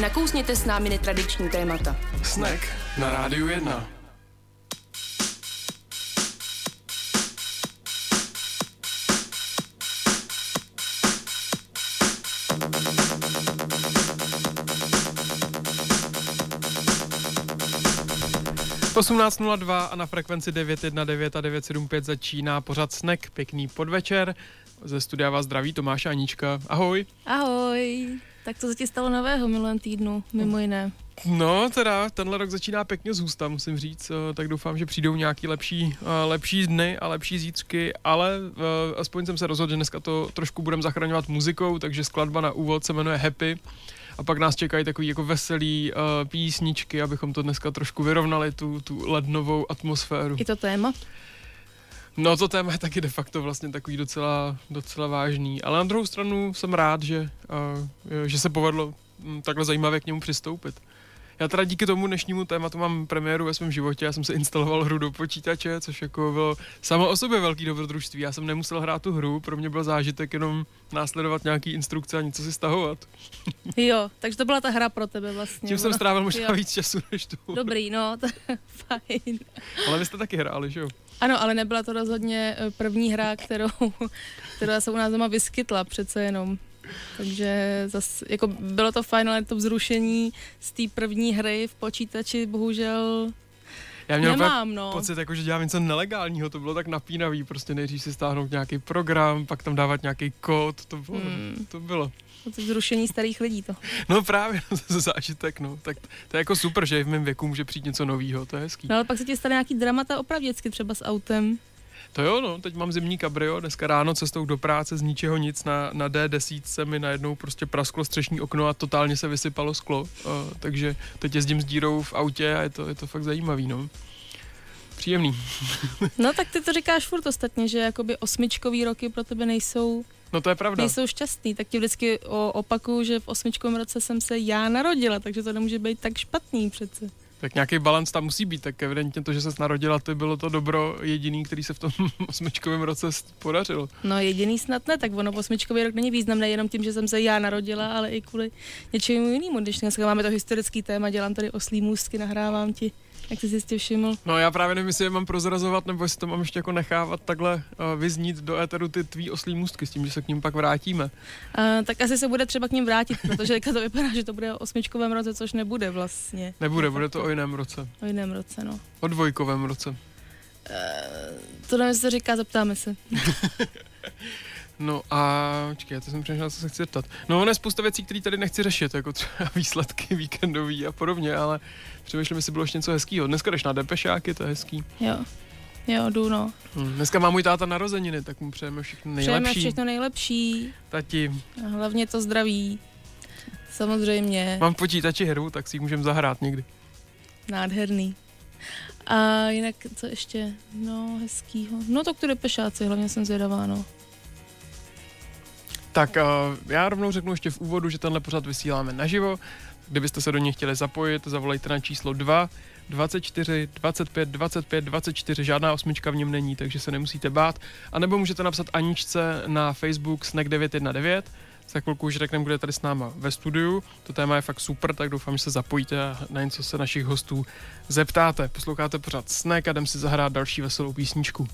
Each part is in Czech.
Nakousněte s námi netradiční témata. Snack na Rádiu 1. Osmnáct a na frekvenci 919 a 975 začíná pořad Snack. Pěkný podvečer. Ze studia vás zdraví Tomáš a Anička. Ahoj. Ahoj. Tak to se ti stalo nového minulém týdnu, mimo jiné. No, teda tenhle rok začíná pěkně z hůsta, musím říct, eh, tak doufám, že přijdou nějaký lepší, eh, lepší dny a lepší zítřky, ale uh, aspoň jsem se rozhodl, že dneska to trošku budeme zachraňovat muzikou, takže skladba na úvod se jmenuje Happy a pak nás čekají takový jako veselý písničky, abychom to dneska trošku vyrovnali, tu, tu lednovou atmosféru. I to téma? No to téma je taky de facto vlastně takový docela, docela vážný, ale na druhou stranu jsem rád, že, uh, že se povedlo hm, takhle zajímavě k němu přistoupit. Já teda díky tomu dnešnímu tématu mám premiéru ve svém životě. Já jsem se instaloval hru do počítače, což jako bylo samo o sobě velký dobrodružství. Já jsem nemusel hrát tu hru, pro mě byl zážitek jenom následovat nějaký instrukce a něco si stahovat. Jo, takže to byla ta hra pro tebe vlastně. Tím jsem strávil možná jo. víc času než tu. Dobrý, no, to fajn. Ale vy jste taky hráli, že jo? Ano, ale nebyla to rozhodně eh, první hra, kterou, která se u nás doma vyskytla přece jenom. Takže zas, jako bylo to fajn, ale to vzrušení z té první hry v počítači bohužel já měl Nemám, no. pocit, jako, že dělám něco nelegálního, to bylo tak napínavý, prostě nejdřív si stáhnout nějaký program, pak tam dávat nějaký kód, to bylo, hmm. to bylo. To vzrušení starých lidí to. No právě, zážitek, no. Tak to je jako super, že v mém věku může přijít něco nového, to je hezký. No ale pak se ti stane nějaký dramata opravděcky, třeba s autem. To jo, no, teď mám zimní kabrio, dneska ráno cestou do práce z ničeho nic na, na D10 se mi najednou prostě prasklo střešní okno a totálně se vysypalo sklo, uh, takže teď jezdím s dírou v autě a je to, je to fakt zajímavý, no. Příjemný. no tak ty to říkáš furt ostatně, že jakoby osmičkový roky pro tebe nejsou No to je pravda. Nejsou šťastný, tak ti vždycky opakuju, že v osmičkovém roce jsem se já narodila, takže to nemůže být tak špatný přece. Tak nějaký balans tam musí být, tak evidentně to, že se narodila, to bylo to dobro jediný, který se v tom osmičkovém roce podařilo. No jediný snad ne, tak ono osmičkový rok není významný jenom tím, že jsem se já narodila, ale i kvůli něčemu jinému. Když dneska máme to historický téma, dělám tady oslý můstky, nahrávám ti jak jsi si jistě všiml. No já právě nevím, jestli je mám prozrazovat, nebo jestli to mám ještě jako nechávat takhle uh, vyznít do éteru ty tvý oslý můstky, s tím, že se k ním pak vrátíme. Uh, tak asi se bude třeba k ním vrátit, protože to vypadá, že to bude o osmičkovém roce, což nebude vlastně. Nebude, bude to o jiném roce. O jiném roce, no. O dvojkovém roce. Uh, to nevím, co se říká, zeptáme se. No a počkej, já to jsem přemýšlel, co se chci zeptat. No ono je spousta věcí, které tady nechci řešit, jako třeba výsledky víkendový a podobně, ale přemýšlím, jestli bylo ještě něco hezkého. Dneska jdeš na depešáky, to je hezký. Jo. Jo, jdu no. Hmm, dneska má můj táta narozeniny, tak mu přejeme všechno nejlepší. Přejeme všechno nejlepší. Tati. A hlavně to zdraví. Samozřejmě. Mám v počítači hru, tak si ji můžeme zahrát někdy. Nádherný. A jinak, co ještě? No, hezkýho. No tak ty depešáci, hlavně jsem zvědavá, no. Tak uh, já rovnou řeknu ještě v úvodu, že tenhle pořad vysíláme naživo. Kdybyste se do něj chtěli zapojit, zavolejte na číslo 2 24 25 25 24, žádná osmička v něm není, takže se nemusíte bát. A nebo můžete napsat Aničce na Facebook Snack 919, za chvilku už řekneme, kdo je tady s náma ve studiu. To téma je fakt super, tak doufám, že se zapojíte a na něco se našich hostů zeptáte. Posloucháte pořád Snack a jdem si zahrát další veselou písničku.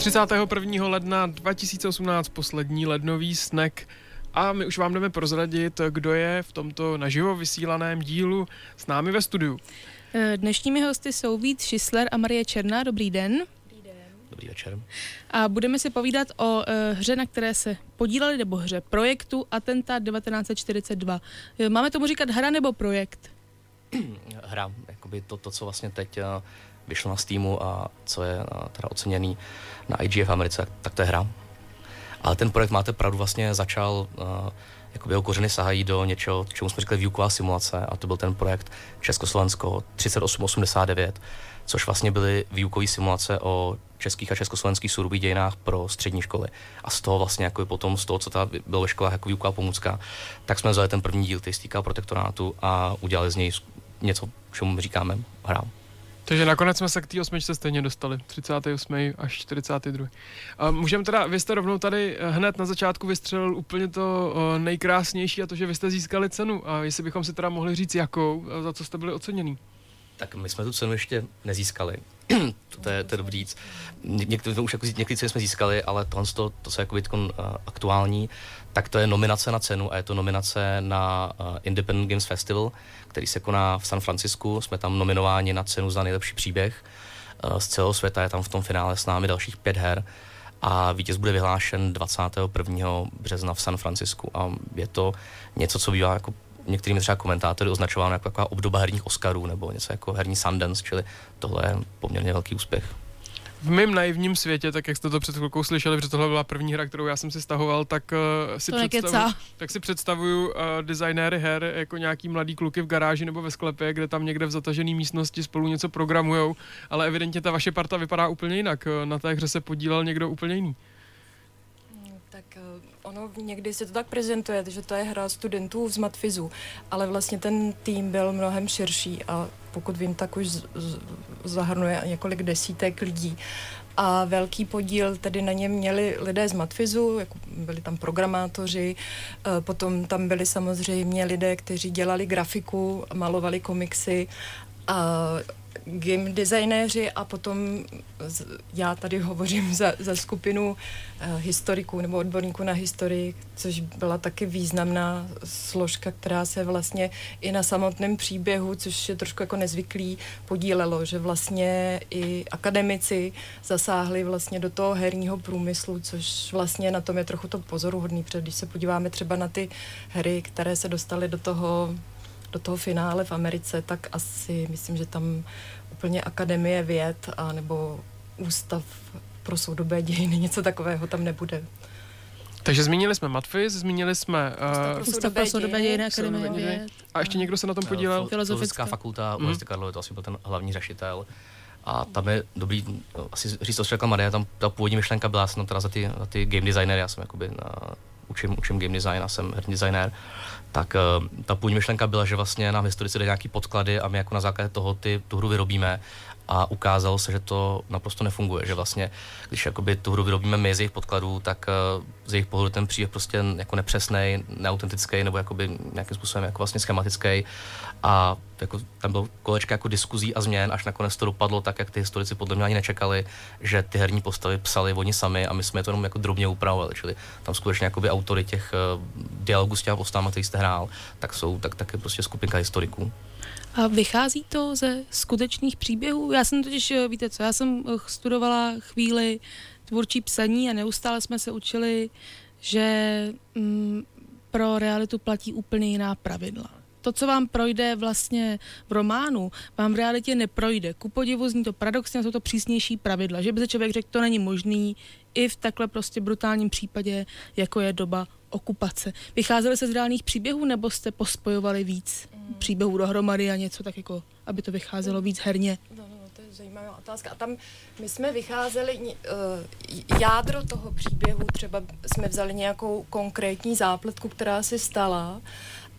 31. ledna 2018 poslední lednový snek a my už vám jdeme prozradit, kdo je v tomto naživo vysílaném dílu s námi ve studiu. Eh, dnešními hosty jsou Vít Šisler a Marie Černá. Dobrý den. Dobrý večer. A budeme si povídat o uh, hře, na které se podíleli, nebo hře projektu Atentát 1942. Eh, máme tomu říkat hra nebo projekt? hra, jakoby to, to, co vlastně teď vyšlo na Steamu a co je uh, teda oceněný na IGF Americe, tak to je hra. Ale ten projekt, máte pravdu, vlastně začal, uh, jakoby jeho kořeny sahají do něčeho, čemu jsme říkali výuková simulace a to byl ten projekt Československo 3889, což vlastně byly výukové simulace o českých a československých surových dějinách pro střední školy. A z toho vlastně jako potom, z toho, co ta bylo ve školách jako výuková pomůcka, tak jsme vzali ten první díl, který se týká protektorátu a udělali z něj něco, čemu říkáme hra. Takže nakonec jsme se k té osmičce stejně dostali, 38. až 42. A můžeme teda, vy jste rovnou tady hned na začátku vystřelil úplně to nejkrásnější a to, že vy jste získali cenu. A jestli bychom si teda mohli říct, jakou, za co jste byli oceněný. Tak my jsme tu cenu ještě nezískali. to, je, to je dobrý říct. Některé už jako, některé jsme získali, ale tohle, to, to, je jako uh, aktuální, tak to je nominace na cenu a je to nominace na uh, Independent Games Festival, který se koná v San Francisku. Jsme tam nominováni na cenu za nejlepší příběh. Uh, z celého světa je tam v tom finále s námi dalších pět her a vítěz bude vyhlášen 21. března v San Francisku a je to něco, co bývá jako některými třeba komentátory označováno jako taková obdoba herních Oscarů nebo něco jako herní Sundance, čili tohle je poměrně velký úspěch. V mém naivním světě, tak jak jste to před chvilkou slyšeli, protože tohle byla první hra, kterou já jsem si stahoval, tak, uh, si, představu, tak si představuju uh, designéry her jako nějaký mladý kluky v garáži nebo ve sklepě, kde tam někde v zatažené místnosti spolu něco programujou, ale evidentně ta vaše parta vypadá úplně jinak. Na té hře se podílel někdo úplně jiný. Tak uh ono někdy se to tak prezentuje, že to je hra studentů z Matfizu, ale vlastně ten tým byl mnohem širší a pokud vím, tak už z, z, zahrnuje několik desítek lidí. A velký podíl tedy na něm měli lidé z Matfizu, jako byli tam programátoři, e, potom tam byli samozřejmě lidé, kteří dělali grafiku, malovali komiksy a game designéři a potom z, já tady hovořím za, za skupinu uh, historiků nebo odborníků na historii, což byla taky významná složka, která se vlastně i na samotném příběhu, což je trošku jako nezvyklý, podílelo, že vlastně i akademici zasáhli vlastně do toho herního průmyslu, což vlastně na tom je trochu to pozoruhodný, protože když se podíváme třeba na ty hry, které se dostaly do toho do toho finále v Americe, tak asi myslím, že tam úplně akademie věd a nebo ústav pro soudobé dějiny, něco takového tam nebude. Takže zmínili jsme Matfis, zmínili jsme uh, Ústav pro soudobé dějiny Akademie věd. A ještě někdo se na tom podílel? Filozofická fakulta mm. Univerzity Karlovy, to asi byl ten hlavní řešitel. A tam je dobrý, no, asi říct to, co řekla Maria, tam ta původní myšlenka byla, jsem teda za ty, za ty game designery, já jsem jakoby na, učím, učím game design a jsem herní designer, tak uh, ta původní myšlenka byla, že vlastně nám historici dají nějaký podklady a my jako na základě toho ty, tu hru vyrobíme a ukázalo se, že to naprosto nefunguje, že vlastně, když jakoby tu hru vyrobíme my z jejich podkladů, tak uh, z jejich pohledu ten příběh prostě jako nepřesný, neautentický nebo jakoby nějakým způsobem jako vlastně schematický a jako, tam bylo kolečka jako diskuzí a změn, až nakonec to dopadlo tak, jak ty historici podle mě ani nečekali, že ty herní postavy psali oni sami a my jsme to jenom jako drobně upravovali, čili tam skutečně jakoby autory těch uh, dialogů s těma postavami, který jste hrál, tak jsou tak, tak je prostě skupinka historiků. A vychází to ze skutečných příběhů? Já jsem totiž, eh, víte co, já jsem eh, studovala chvíli tvůrčí psaní a neustále jsme se učili, že mm, pro realitu platí úplně jiná pravidla. To, co vám projde vlastně v románu, vám v realitě neprojde. Ku podivu zní to paradoxně, jsou to přísnější pravidla, že by se člověk řekl, to není možný i v takhle prostě brutálním případě, jako je doba okupace. Vycházeli se z reálných příběhů, nebo jste pospojovali víc mm. příběhů dohromady a něco tak jako, aby to vycházelo víc herně? No, no, to je zajímavá otázka. A tam my jsme vycházeli, uh, jádro toho příběhu, třeba jsme vzali nějakou konkrétní zápletku, která se stala,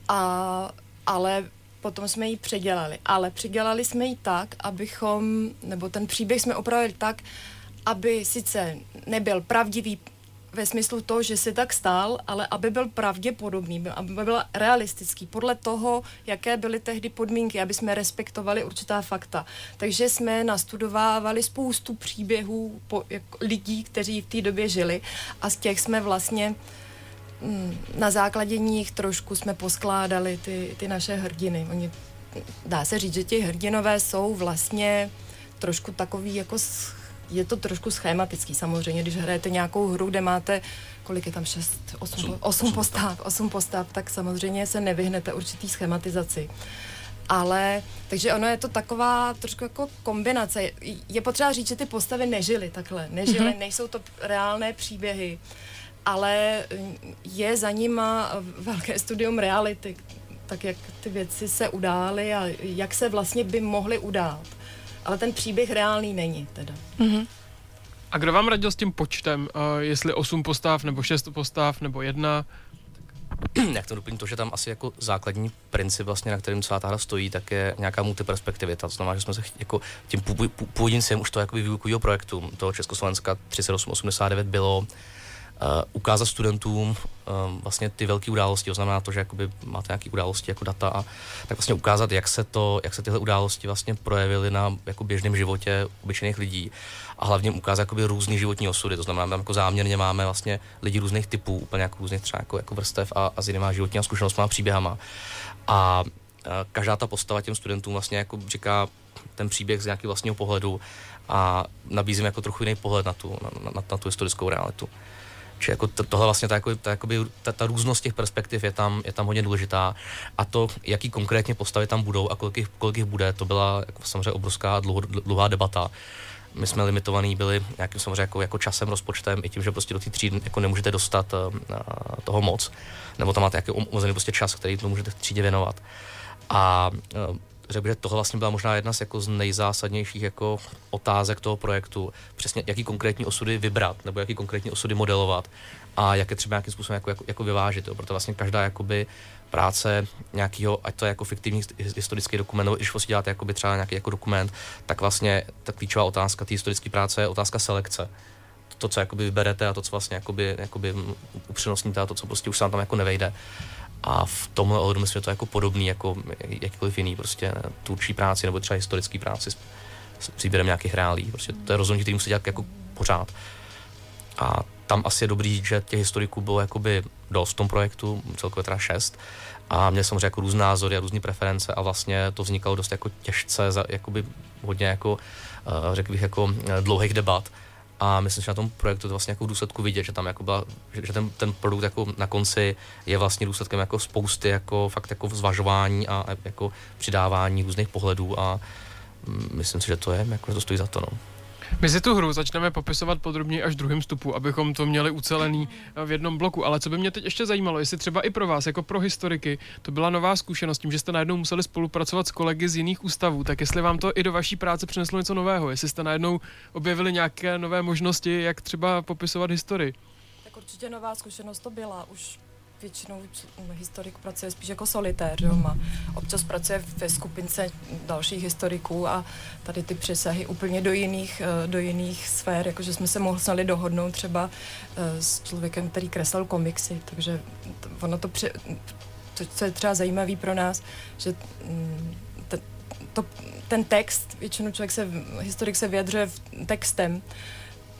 a, ale potom jsme ji předělali. Ale předělali jsme ji tak, abychom, nebo ten příběh jsme opravili tak, aby sice nebyl pravdivý ve smyslu toho, že si tak stál, ale aby byl pravděpodobný, aby byl realistický, podle toho, jaké byly tehdy podmínky, aby jsme respektovali určitá fakta. Takže jsme nastudovávali spoustu příběhů po, jako lidí, kteří v té době žili a z těch jsme vlastně mm, na základě nich trošku jsme poskládali ty, ty naše hrdiny. Oni, dá se říct, že ti hrdinové jsou vlastně trošku takový jako je to trošku schematický samozřejmě, když hrajete nějakou hru, kde máte, kolik je tam, 6, 8, 8, 8 postav, 8 postav, tak samozřejmě se nevyhnete určitý schematizaci. Ale, takže ono je to taková trošku jako kombinace. Je potřeba říct, že ty postavy nežily takhle, nežily, mm-hmm. nejsou to reálné příběhy, ale je za nima velké studium reality, tak jak ty věci se udály a jak se vlastně by mohly udát ale ten příběh reálný není teda. Mm-hmm. A kdo vám radil s tím počtem, uh, jestli 8 postav, nebo 6 postav, nebo jedna? Jak to doplním to, že tam asi jako základní princip, vlastně, na kterým celá ta hra stojí, tak je nějaká multiperspektivita. To znamená, že jsme se jako tím původním už to jakoby výukového projektu toho Československa 3889 bylo ukázat studentům um, vlastně ty velké události, to znamená to, že jakoby máte nějaké události jako data a tak vlastně ukázat, jak se, to, jak se tyhle události vlastně projevily na jako běžném životě obyčejných lidí a hlavně ukázat jakoby různý životní osudy, to znamená, jako záměrně máme vlastně lidi různých typů, úplně jako různých třeba jako, jako vrstev a, a s jinýma životníma zkušenostmi a příběhama. A každá ta postava těm studentům vlastně jako říká ten příběh z nějakého vlastního pohledu a nabízím jako trochu jiný pohled na tu, na, na, na tu historickou realitu. Či jako to, tohle vlastně ta, jako, ta, jakoby, ta, ta různost těch perspektiv je tam, je tam hodně důležitá a to, jaký konkrétně postavy tam budou a kolik jich, kolik jich bude, to byla jako samozřejmě obrovská dlouho, dlouhá debata. My jsme limitovaní byli nějakým samozřejmě jako, jako časem, rozpočtem i tím, že prostě do té třídy jako nemůžete dostat uh, toho moc, nebo tam máte nějaký omezený prostě čas, který to můžete v třídě věnovat. A uh, řekl že tohle vlastně byla možná jedna z, jako z nejzásadnějších jako otázek toho projektu. Přesně jaký konkrétní osudy vybrat, nebo jaký konkrétní osudy modelovat a jak je třeba nějakým způsobem jako, jako, jako vyvážit. Jo. Proto vlastně každá jakoby práce nějakého, ať to je jako fiktivní historický dokument, nebo když vlastně děláte jakoby třeba nějaký jako dokument, tak vlastně ta klíčová otázka té historické práce je otázka selekce to, co jakoby vyberete a to, co vlastně jakoby, jakoby upřednostníte a to, co prostě už se vám tam jako nevejde. A v tomhle ohledu myslím, že to je jako podobný jako jakýkoliv jiný prostě tvůrčí práci nebo třeba historický práci s, s příběrem nějakých reálí. Prostě to je rozhodnutí, který musí dělat jako pořád. A tam asi je dobrý, že těch historiků bylo jakoby dost v tom projektu, celkově teda šest. A měl samozřejmě jako různé názory a různé preference a vlastně to vznikalo dost jako těžce, za, jakoby hodně jako, uh, řekl bych, jako eh, dlouhých debat a myslím, že na tom projektu to vlastně jako v důsledku vidět, že tam jako byla, že, že ten, ten produkt jako na konci je vlastně důsledkem jako spousty jako fakt jako zvažování a jako přidávání různých pohledů a mm, myslím si, že to je, jako to stojí za to, no. My si tu hru začneme popisovat podrobněji až v druhém stupu, abychom to měli ucelený eh, v jednom bloku. Ale co by mě teď ještě zajímalo, jestli třeba i pro vás, jako pro historiky, to byla nová zkušenost tím, že jste najednou museli spolupracovat s kolegy z jiných ústavů, tak jestli vám to i do vaší práce přineslo něco nového, jestli jste najednou objevili nějaké nové možnosti, jak třeba popisovat historii. Tak určitě nová zkušenost to byla. Už většinou historik pracuje spíš jako solitér, jo, má. občas pracuje ve skupince dalších historiků a tady ty přesahy úplně do jiných, eh, do jiných sfér, jakože jsme se mohli dohodnout třeba eh, s člověkem, který kreslil komiksy, takže ono to, pře, to co je třeba zajímavý pro nás, že mm, to, ten text, většinou člověk se, historik se vyjadřuje textem,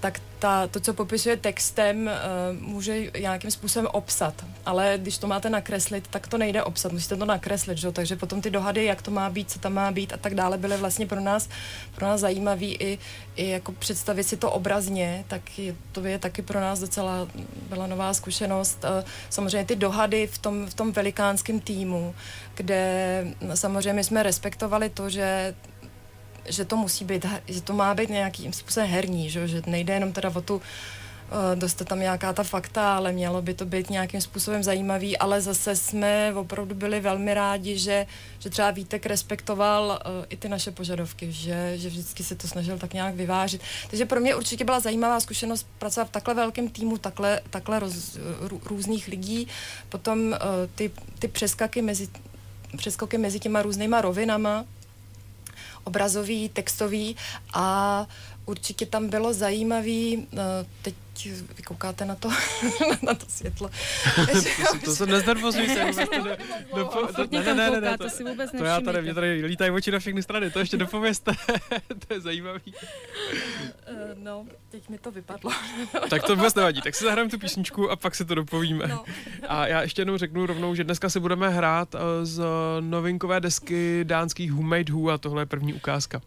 tak ta, to, co popisuje textem, uh, může nějakým způsobem obsat. Ale když to máte nakreslit, tak to nejde obsat, musíte to nakreslit, že? takže potom ty dohady, jak to má být, co tam má být a tak dále, byly vlastně pro nás, pro nás zajímavý i, i jako představit si to obrazně, tak je, to je taky pro nás docela byla nová zkušenost. Uh, samozřejmě ty dohady v tom, v tom velikánském týmu, kde samozřejmě jsme respektovali to, že že to musí být, že to má být nějakým způsobem herní, že, že nejde jenom teda o tu uh, dostat tam nějaká ta fakta, ale mělo by to být nějakým způsobem zajímavý, ale zase jsme opravdu byli velmi rádi, že, že třeba Vítek respektoval uh, i ty naše požadovky, že, že vždycky se to snažil tak nějak vyvážit. Takže pro mě určitě byla zajímavá zkušenost pracovat v takhle velkém týmu, takhle, takhle roz, rů, různých lidí, potom uh, ty, ty přeskaky mezi přeskoky mezi těma různýma rovinama, obrazový, textový a určitě tam bylo zajímavý, eh, teď teď vy koukáte na to, na to světlo. to, se neznervozuj se vůbec. To, ne, ne, ne, ne, ne, to, si vůbec to já tady, mě tady lítají oči na všechny strany, to ještě dopověste, to je zajímavý. Uh, no, teď mi to vypadlo. tak to vůbec nevadí, tak si zahrajeme tu písničku a pak si to dopovíme. No. A já ještě jednou řeknu rovnou, že dneska si budeme hrát eh, z novinkové desky dánských Who Made Who a tohle je první ukázka.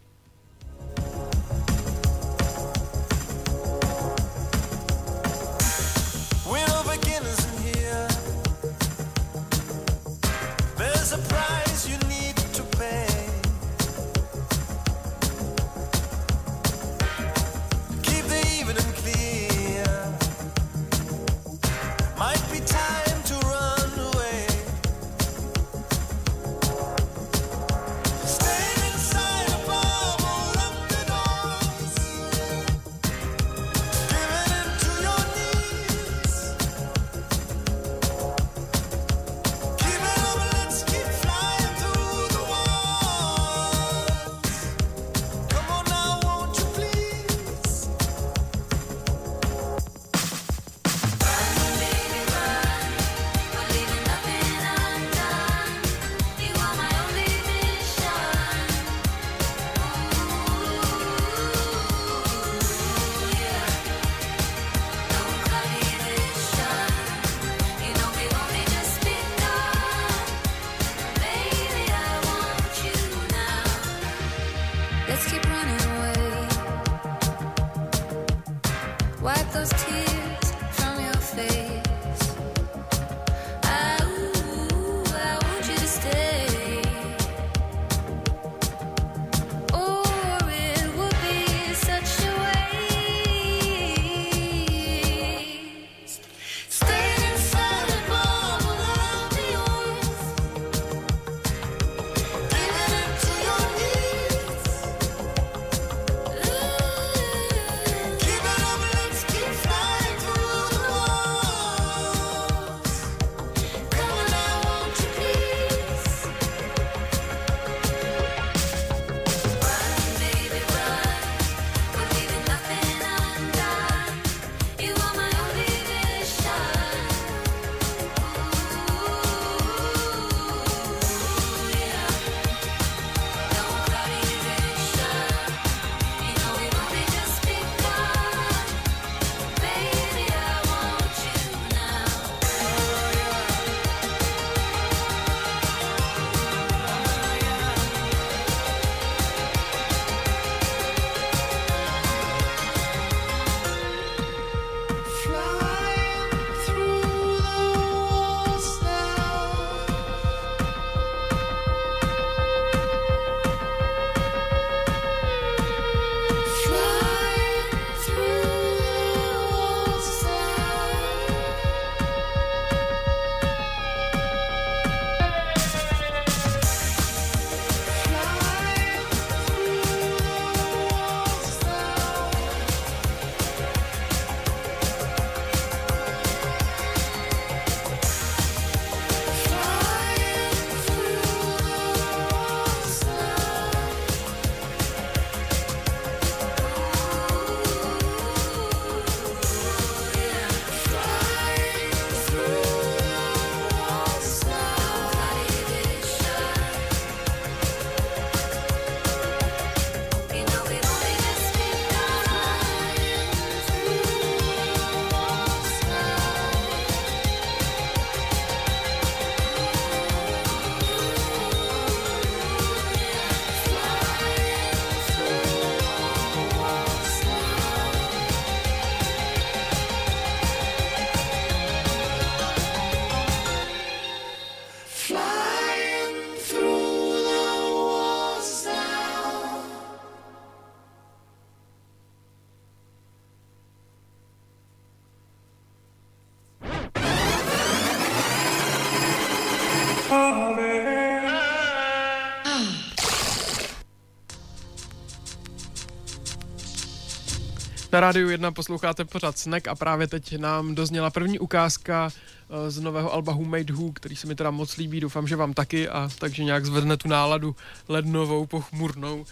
Na rádiu 1 posloucháte pořád Snack a právě teď nám dozněla první ukázka eh, z nového alba Who Made Who, který se mi teda moc líbí, doufám, že vám taky, a takže nějak zvedne tu náladu lednovou, pochmurnou.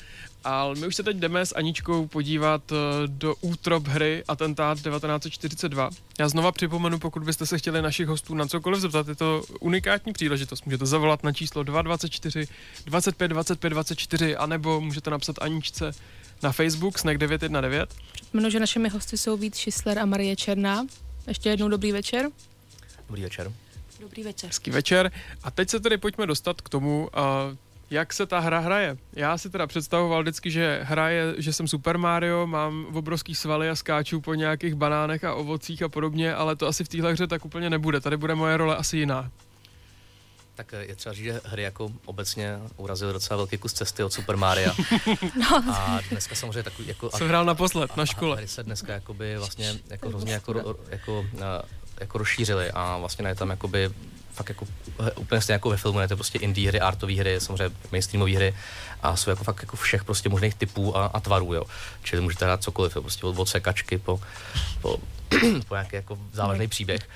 ale my už se teď jdeme s Aničkou podívat eh, do útrop hry Atentát 1942. Já znova připomenu, pokud byste se chtěli našich hostů na cokoliv zeptat, je to unikátní příležitost. Můžete zavolat na číslo 224 25 25 24, anebo můžete napsat Aničce na Facebook Snack 919. Připomenu, že našimi hosty jsou Vít Šisler a Marie Černá. Ještě jednou dobrý večer. Dobrý večer. Dobrý večer. Hezký večer. A teď se tedy pojďme dostat k tomu, uh, jak se ta hra hraje. Já si teda představoval vždycky, že hraje, že jsem Super Mario, mám obrovský svaly a skáču po nějakých banánech a ovocích a podobně, ale to asi v téhle hře tak úplně nebude. Tady bude moje role asi jiná. Tak je třeba říct, že hry jako obecně urazily docela velký kus cesty od Super Mario. no. A dneska samozřejmě takový jako... Co hrál naposled na škole. A se dneska jakoby vlastně jako hrozně jako, jako, jako, jako rozšířili a vlastně je tam jakoby fakt jako úplně stejně jako ve filmu, ne? to je prostě indie hry, artové hry, samozřejmě mainstreamové hry a jsou jako fakt jako všech prostě možných typů a, a tvarů, jo. Čili můžete hrát cokoliv, jo, prostě od, od sekačky po, po, po nějaký jako závažný příběh.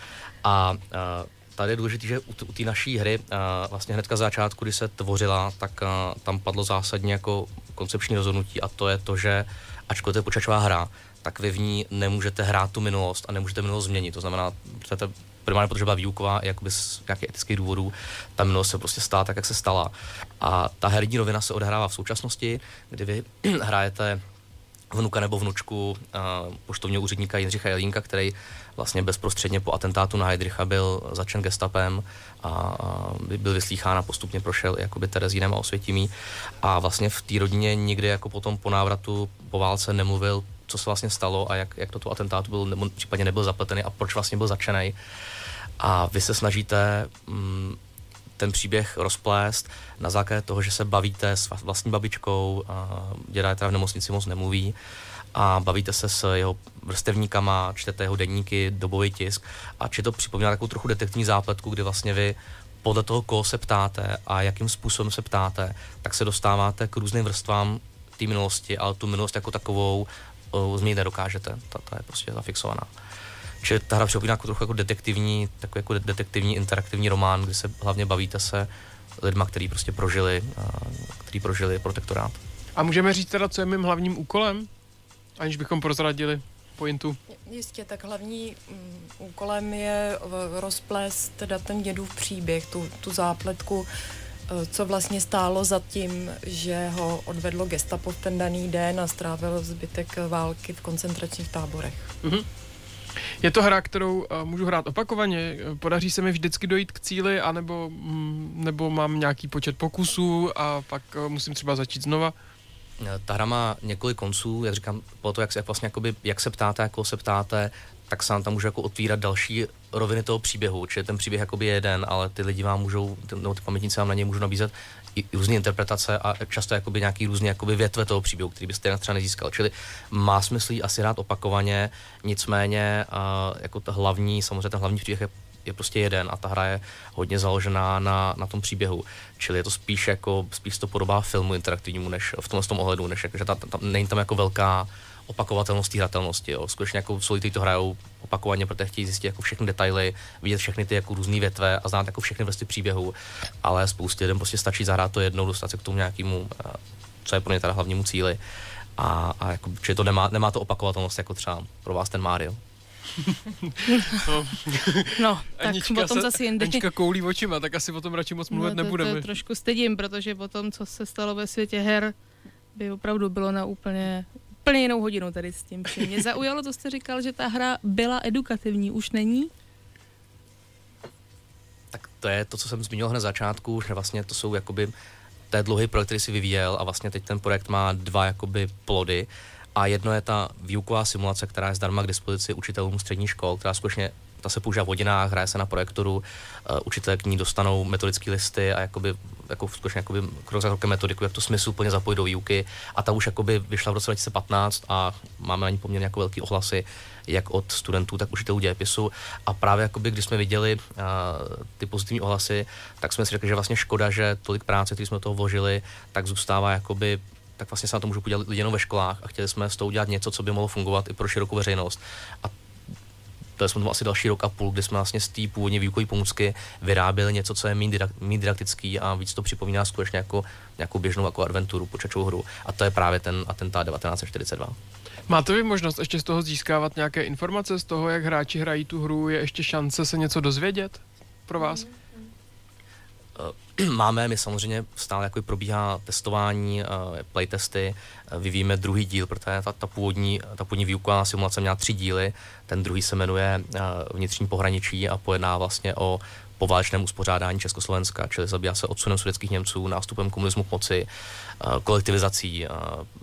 A, a tady je důležité, že u, té naší hry a vlastně hnedka začátku, kdy se tvořila, tak a, tam padlo zásadně jako koncepční rozhodnutí a to je to, že ačkoliv to je počítačová hra, tak vy v ní nemůžete hrát tu minulost a nemůžete minulost změnit. To znamená, že primárně protože byla výuková, jakoby z nějakých etických důvodů, ta minulost se prostě stala tak, jak se stala. A ta herní rovina se odehrává v současnosti, kdy vy hrajete vnuka nebo vnučku uh, poštovního úředníka Jindřicha Jelínka, který vlastně bezprostředně po atentátu na Heidricha byl začen gestapem a, a byl vyslýchán a postupně prošel jakoby Terezínem a Osvětimí a vlastně v té rodině nikdy jako potom po návratu po válce nemluvil co se vlastně stalo a jak, jak to tu atentátu byl, nebo případně nebyl zapletený a proč vlastně byl začený. A vy se snažíte mm, ten příběh rozplést na základě toho, že se bavíte s vlastní babičkou, děda je teda v nemocnici moc nemluví, a bavíte se s jeho vrstevníkama, čtete jeho denníky, dobový tisk a či to připomíná takovou trochu detektivní zápletku, kdy vlastně vy podle toho, koho se ptáte a jakým způsobem se ptáte, tak se dostáváte k různým vrstvám té minulosti, ale tu minulost jako takovou změnit nedokážete. Ta, ta je prostě zafixovaná. Čili ta hra připomíná jako trochu jako detektivní, takový jako detektivní interaktivní román, kdy se hlavně bavíte se lidma, kteří prostě prožili, který prožili protektorát. A můžeme říct teda, co je mým hlavním úkolem? Aniž bychom prozradili pointu. Jistě, tak hlavní um, úkolem je rozplést teda ten dědův příběh, tu, tu zápletku Eh, co vlastně stálo za tím, že ho odvedlo gestapo v ten daný den a strávil zbytek války v koncentračních táborech. Mm-hmm. Je to hra, kterou uh, můžu hrát opakovaně? Podaří se mi vždycky dojít k cíli, anebo mm, nebo mám nějaký počet pokusů a pak uh, musím třeba začít znova? Ta hra má několik konců, jak říkám, po to, jak se, jak vlastně, jakoby, jak se ptáte, jako se ptáte, tak se vám tam může jako otvírat další roviny toho příběhu, čili ten příběh jakoby je jeden, ale ty lidi vám můžou, nebo ty pamětníci vám na něj můžou nabízet i různé interpretace a často jakoby nějaký různý jakoby větve toho příběhu, který byste jinak třeba nezískal. Čili má smysl asi rád opakovaně, nicméně uh, jako ta hlavní, samozřejmě ten hlavní příběh je je prostě jeden a ta hra je hodně založená na, na tom příběhu. Čili je to spíš jako, spíš to podobá filmu interaktivnímu, než v tomhle tom ohledu, než jako, že ta, ta, není tam jako velká opakovatelnost hratelnosti. Jo. Skutečně jako lidi to hrajou opakovaně, protože chtějí zjistit jako všechny detaily, vidět všechny ty jako různé větve a znát jako všechny vrstvy příběhu, ale spoustě lidem prostě stačí zahrát to jednou, dostat se k tomu nějakému, eh, co je pro ně teda hlavnímu cíli. A, a jako, že to nemá, nemá to opakovatelnost jako třeba pro vás ten Mario. no, no tak Anička potom zase jindy. Anička koulí očima, tak asi o tom radši moc mluvit no, to, nebudeme. To trošku stydím, protože potom, co se stalo ve světě her, by opravdu bylo na úplně úplně jinou hodinu tady s tím. Mě zaujalo, to jste říkal, že ta hra byla edukativní, už není? Tak to je to, co jsem zmínil hned na začátku, že vlastně to jsou jakoby té dlouhý projekt, který si vyvíjel a vlastně teď ten projekt má dva jakoby plody a jedno je ta výuková simulace, která je zdarma k dispozici učitelům střední škol, která skutečně ta se používá v hodinách, hraje se na projektoru, uh, učitelé k ní dostanou metodické listy a jakoby, jako skutečně jakoby krok za krokem metodiku, jak to smysl plně zapojit do výuky. A ta už jakoby vyšla v roce 2015 a máme na ní poměrně jako velký ohlasy, jak od studentů, tak učitelů dějepisu. A právě jakoby, když jsme viděli uh, ty pozitivní ohlasy, tak jsme si řekli, že vlastně škoda, že tolik práce, který jsme do toho vložili, tak zůstává jakoby tak vlastně se na to můžu podívat lidi jenom ve školách a chtěli jsme s tou udělat něco, co by mohlo fungovat i pro širokou veřejnost. A to jsme asi další rok a půl, kdy jsme vlastně z té původně výukové pomůcky vyráběli něco, co je méně didaktický a víc to připomíná skutečně jako nějakou běžnou jako adventuru, počačovou hru. A to je právě ten atentát 1942. Máte vy možnost ještě z toho získávat nějaké informace z toho, jak hráči hrají tu hru? Je ještě šance se něco dozvědět pro vás? Mm. Máme, my samozřejmě stále jako probíhá testování, eh, playtesty, eh, vyvíjíme druhý díl, protože ta, ta, původní, ta původní výuková simulace měla tři díly, ten druhý se jmenuje eh, Vnitřní pohraničí a pojedná vlastně o poválečném uspořádání Československa, čili zabývá se odsunem sovětských Němců, nástupem komunismu k moci, eh, kolektivizací, eh,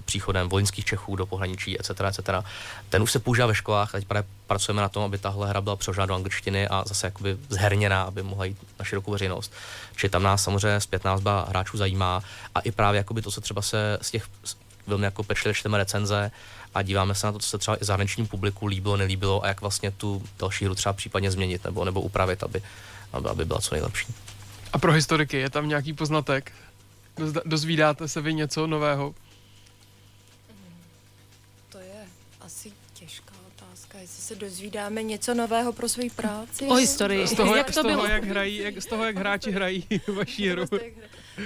příchodem vojenských Čechů do pohraničí, etc., etc. Ten už se používá ve školách, teď pracujeme na tom, aby tahle hra byla přeložena do angličtiny a zase jakoby zherněná, aby mohla jít na širokou veřejnost. Čili tam nás samozřejmě zpětná zba hráčů zajímá a i právě jakoby to, co třeba se z těch velmi jako pečlivě čteme recenze a díváme se na to, co se třeba i zahraničnímu publiku líbilo, nelíbilo a jak vlastně tu další hru třeba případně změnit nebo, nebo upravit, aby, aby, aby byla co nejlepší. A pro historiky je tam nějaký poznatek? Dozvídáte se vy něco nového? To je asi těžká otázka, jestli se dozvídáme něco nového pro svou práci. O historii. Z toho, jak, jak, to z toho, jak, hrají, jak, z toho, jak hráči hrají vaší hru. Uh,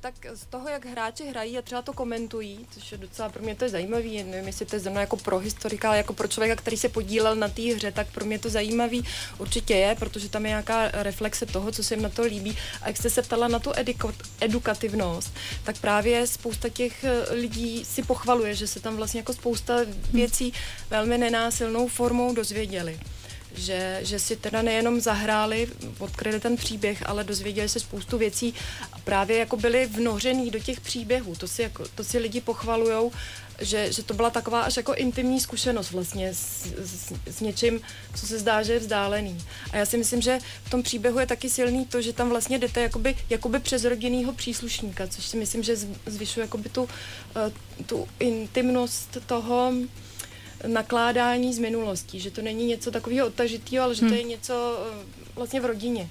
tak z toho, jak hráči hrají a třeba to komentují, což je docela pro mě to je zajímavý, nevím, jestli to je zrovna jako pro historika, ale jako pro člověka, který se podílel na té hře, tak pro mě to zajímavý určitě je, protože tam je nějaká reflexe toho, co se jim na to líbí. A jak jste se ptala na tu edukativnost, tak právě spousta těch eh, lidí si pochvaluje, že se tam vlastně jako spousta věcí velmi nenásilnou formou dozvěděli že, že si teda nejenom zahráli, odkryli ten příběh, ale dozvěděli se spoustu věcí a právě jako byli vnořený do těch příběhů. To si, jako, to si lidi pochvalujou, že, že to byla taková až jako intimní zkušenost vlastně s, s, s něčím, co se zdá, že je vzdálený. A já si myslím, že v tom příběhu je taky silný to, že tam vlastně jdete jakoby, jakoby přes rodinného příslušníka, což si myslím, že zvyšuje jakoby tu, uh, tu intimnost toho, nakládání z minulostí, že to není něco takového odtažitého, ale že hmm. to je něco eh, vlastně v rodině.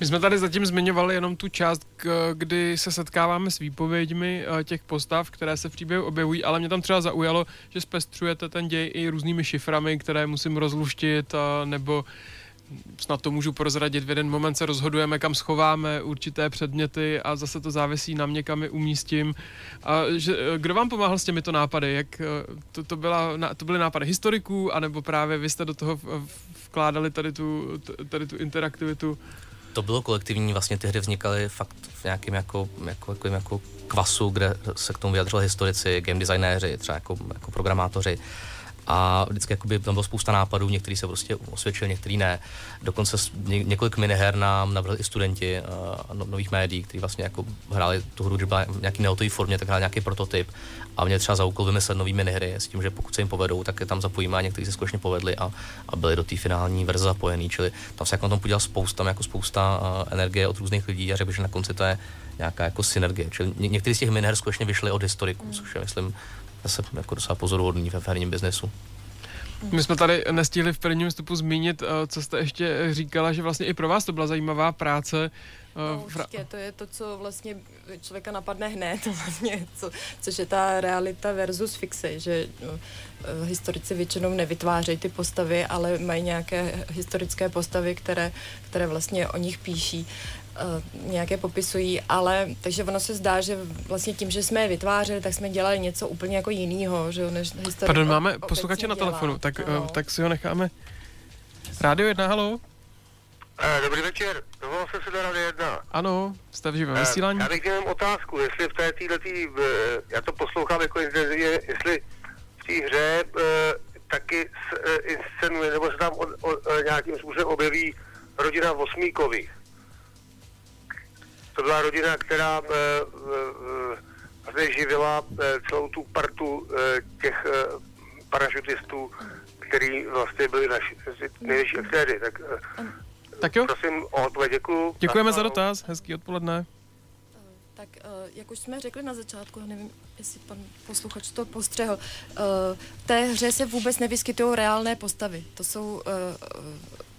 My jsme tady zatím zmiňovali jenom tu část, kdy se setkáváme s výpověďmi eh, těch postav, které se v příběhu objevují, ale mě tam třeba zaujalo, že zpestřujete ten děj i různými šiframi, které musím rozluštit, nebo snad to můžu prozradit, v jeden moment se rozhodujeme, kam schováme určité předměty a zase to závisí na mě, kam je umístím. A že, kdo vám pomáhal s těmito nápady? Jak, to, to, byla, to byly nápady historiků, anebo právě vy jste do toho vkládali tady tu, tady tu interaktivitu? To bylo kolektivní, vlastně ty hry vznikaly fakt v nějakém jako, jako, jako, jako kvasu, kde se k tomu vyjadřovali historici, game designéři, třeba jako, jako programátoři a vždycky jakoby, tam bylo spousta nápadů, některý se prostě osvědčil, některý ne. Dokonce ně, několik miniher nám navrhli i studenti uh, no, nových médií, kteří vlastně jako hráli tu hru, když byla nějaký nehotový formě, tak hráli nějaký prototyp a mě třeba za úkol vymyslet nový minihry s tím, že pokud se jim povedou, tak je tam zapojíme a někteří se skutečně povedli a, a byli do té finální verze zapojený, čili tam se jako na tom podíval spousta, jako spousta uh, energie od různých lidí a řekl, že na konci to je nějaká jako synergie. Čili ně, některý z těch miniher skutečně vyšly od historiků, což je, myslím, zase jako docela pozoruhodný ve herním biznesu. My jsme tady nestihli v prvním vstupu zmínit, eh, co jste ještě říkala, že vlastně i pro vás to byla zajímavá práce. Eh, no, určitě, to je to, co vlastně člověka napadne hned, vlastně, co, což je ta realita versus fixe, že no, eh, historici většinou nevytvářejí ty postavy, ale mají nějaké historické postavy, které, které vlastně o nich píší. Uh, nějaké popisují, ale takže ono se zdá, že vlastně tím, že jsme je vytvářeli, tak jsme dělali něco úplně jako jiného, že než historie. Pardon, máme posluchače na telefonu, tak, uh, tak si ho necháme. Rádio 1, halo. Uh, dobrý večer, dovolil jsem se do Rádio 1. Ano, jste v živém vysílání. Já bych měl otázku, jestli v té týhletý, já to poslouchám jako intenzivně, jestli v té hře uh, taky uh, inscenuje, nebo se tam o, o, nějakým způsobem objeví rodina Vosmíkových to byla rodina, která e, e, živila e, celou tu partu e, těch e, parašutistů, který vlastně byli naši největší aktéry. Tak, tak jo. Prosím o odpověď, děkuji. Děkujeme za dotaz, hezký odpoledne. Tak jak už jsme řekli na začátku, nevím, jestli pan posluchač to postřehl, v té hře se vůbec nevyskytují reálné postavy. To jsou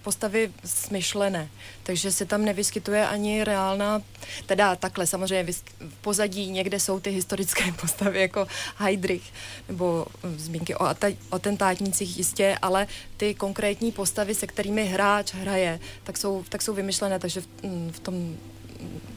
postavy smyšlené, takže se tam nevyskytuje ani reálná, teda takhle samozřejmě v pozadí někde jsou ty historické postavy jako Heidrich nebo zmínky o atentátnících jistě, ale ty konkrétní postavy, se kterými hráč hraje, tak jsou, tak jsou vymyšlené, takže v, v tom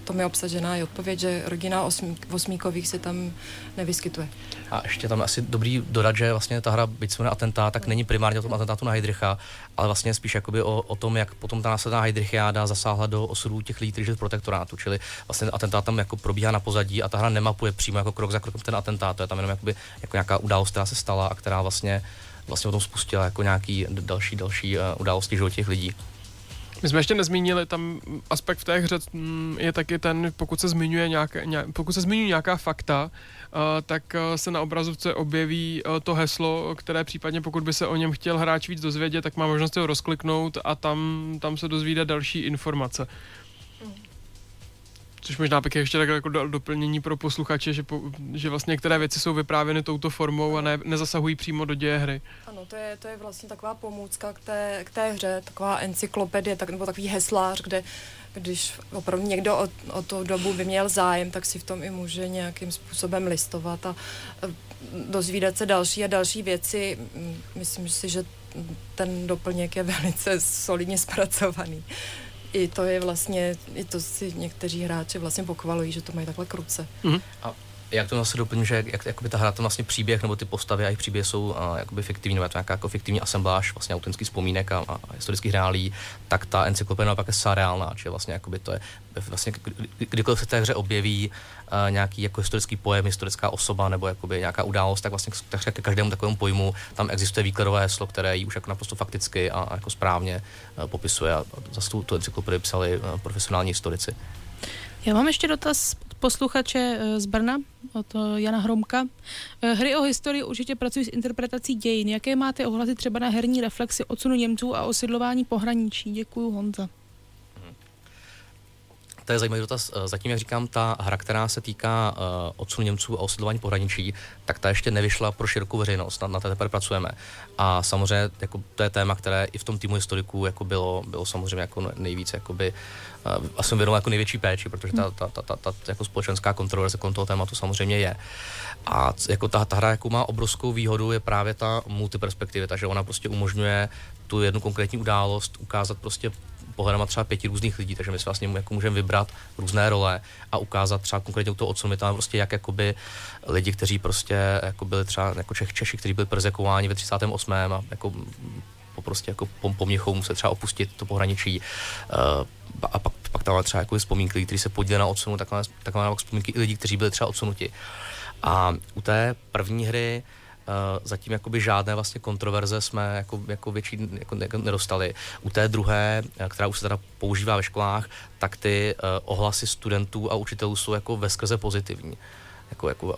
tom je obsažená i odpověď, že rodina osmík, osmíkových se tam nevyskytuje. A ještě tam asi dobrý dodat, že vlastně ta hra, byť se atentát, tak není primárně o tom atentátu na Heidricha, ale vlastně spíš jakoby o, o tom, jak potom ta následná Heidrichiáda zasáhla do osudů těch lidí, kteří protektorátu, čili vlastně atentát tam jako probíhá na pozadí a ta hra nemapuje přímo jako krok za krokem ten atentát, to je tam jenom jakoby, jako nějaká událost, která se stala a která vlastně vlastně o tom spustila jako nějaký další, další uh, události životě těch lidí. My jsme ještě nezmínili, tam aspekt v té hře mm, je taky ten, pokud se zmiňuje nějaké, nějak, pokud se zmiňují nějaká fakta, uh, tak uh, se na obrazovce objeví uh, to heslo, které případně pokud by se o něm chtěl hráč víc dozvědět, tak má možnost ho rozkliknout a tam, tam se dozvíde další informace. Což možná bych ještě tak jako doplnění pro posluchače, že, po, že vlastně některé věci jsou vyprávěny touto formou a ne, nezasahují přímo do děje hry. Ano, to je, to je vlastně taková pomůcka k té, k té hře, taková encyklopedie, tak, nebo takový heslář, kde když opravdu někdo o, o tu dobu by měl zájem, tak si v tom i může nějakým způsobem listovat a dozvídat se další a další věci. Myslím si, že ten doplněk je velice solidně zpracovaný i to je vlastně, i to si někteří hráči vlastně pochvalují, že to mají takhle kruce. Mm-hmm. A jak to zase doplním, že jak, jakoby ta hra, to vlastně příběh, nebo ty postavy a jejich příběhy jsou uh, jakoby fiktivní, nebo je to nějaká jako fiktivní asembláž vlastně autentických vzpomínek a, a, historických reálí, tak ta encyklopedie naopak je reálná, či vlastně jakoby to je vlastně kdykoliv se té hře objeví uh, nějaký jako historický pojem, historická osoba nebo jakoby nějaká událost, tak vlastně tak ke každému takovému pojmu tam existuje výkladové heslo, které ji už jako naprosto fakticky a, a jako správně uh, popisuje a zase tu, tu encyklopedii psali uh, profesionální historici. Já mám ještě dotaz posluchače eh, z Brna, od eh, Jana Hromka. Eh, hry o historii určitě pracují s interpretací dějin. Jaké máte ohlasy třeba na herní reflexy odsunu Němců a osidlování pohraničí? Děkuju, Honza. To je zajímavý dotaz. Zatím, jak říkám, ta hra, která se týká uh, odsunu Němců a osidlování pohraničí, tak ta ještě nevyšla pro širokou veřejnost, na, na té teprve pracujeme. A samozřejmě jako, to je téma, které i v tom týmu historiků jako bylo, bylo samozřejmě jako nejvíc jakoby, a jsem věnoval jako největší péči, protože ta, ta, ta, ta, ta jako společenská kontroverze kolem toho tématu samozřejmě je. A jako ta, ta hra jako má obrovskou výhodu je právě ta multiperspektivita, takže ona prostě umožňuje tu jednu konkrétní událost ukázat prostě pohledama třeba pěti různých lidí, takže my si vlastně jako můžeme vybrat různé role a ukázat třeba konkrétně u toho my tam prostě jak jakoby lidi, kteří prostě jako byli třeba jako Čech, Češi, kteří byli perzekováni ve 38. a jako po prostě jako po, po měchou muset třeba opustit to pohraničí. Uh, a pak, pak tam třeba jako vzpomínky, kteří se podíleli na odsunu, takové, takové vzpomínky i lidí, kteří byli třeba odsunuti. A u té první hry zatím jakoby žádné vlastně kontroverze jsme jako, jako větší jako, nedostali. U té druhé, eh, která už se teda používá ve školách, tak ty uh, ohlasy studentů a učitelů jsou jako veskrze pozitivní. Jako, jako,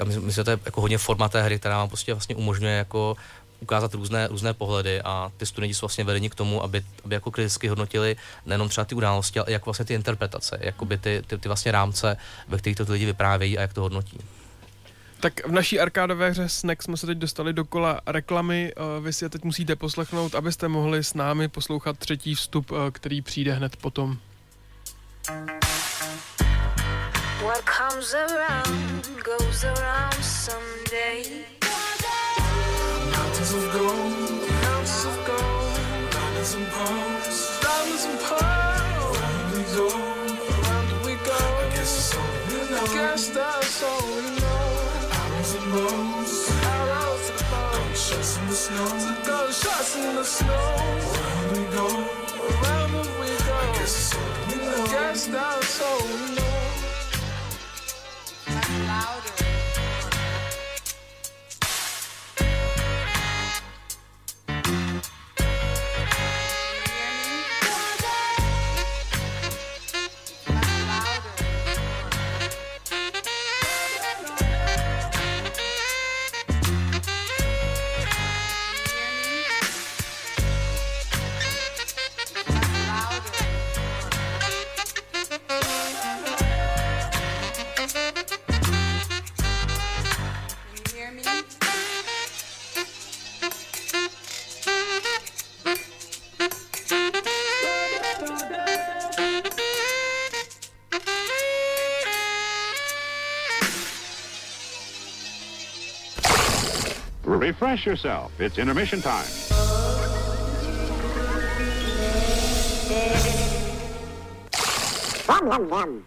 a myslím, že to je jako hodně forma té hry, která vám prostě vlastně umožňuje jako ukázat různé, různé pohledy a ty studenti jsou vlastně vedeni k tomu, aby, aby jako kriticky hodnotili nejenom třeba ty události, ale jak vlastně ty interpretace, jakoby ty, ty, ty vlastně rámce, ve kterých to ty lidi vyprávějí a jak to hodnotí. Tak v naší arkádové hře Snack jsme se teď dostali do kola reklamy. Eh, vy si je teď musíte poslechnout, abyste mohli s námi poslouchat třetí vstup, eh, který přijde hned potom. What comes around goes around someday. of gold, ounces of gold, diamonds and pearls, diamonds and pearls. Around we go, around we go. I guess that's all we know. I guess that's all we know. Arrows bows, arrows and bows. Gunshots in the snow, gunshots in the snow. Around we go, around we go. I guess that's all we know. I guess that's all we know. Refresh yourself. It's intermission time. Yum, yum, yum.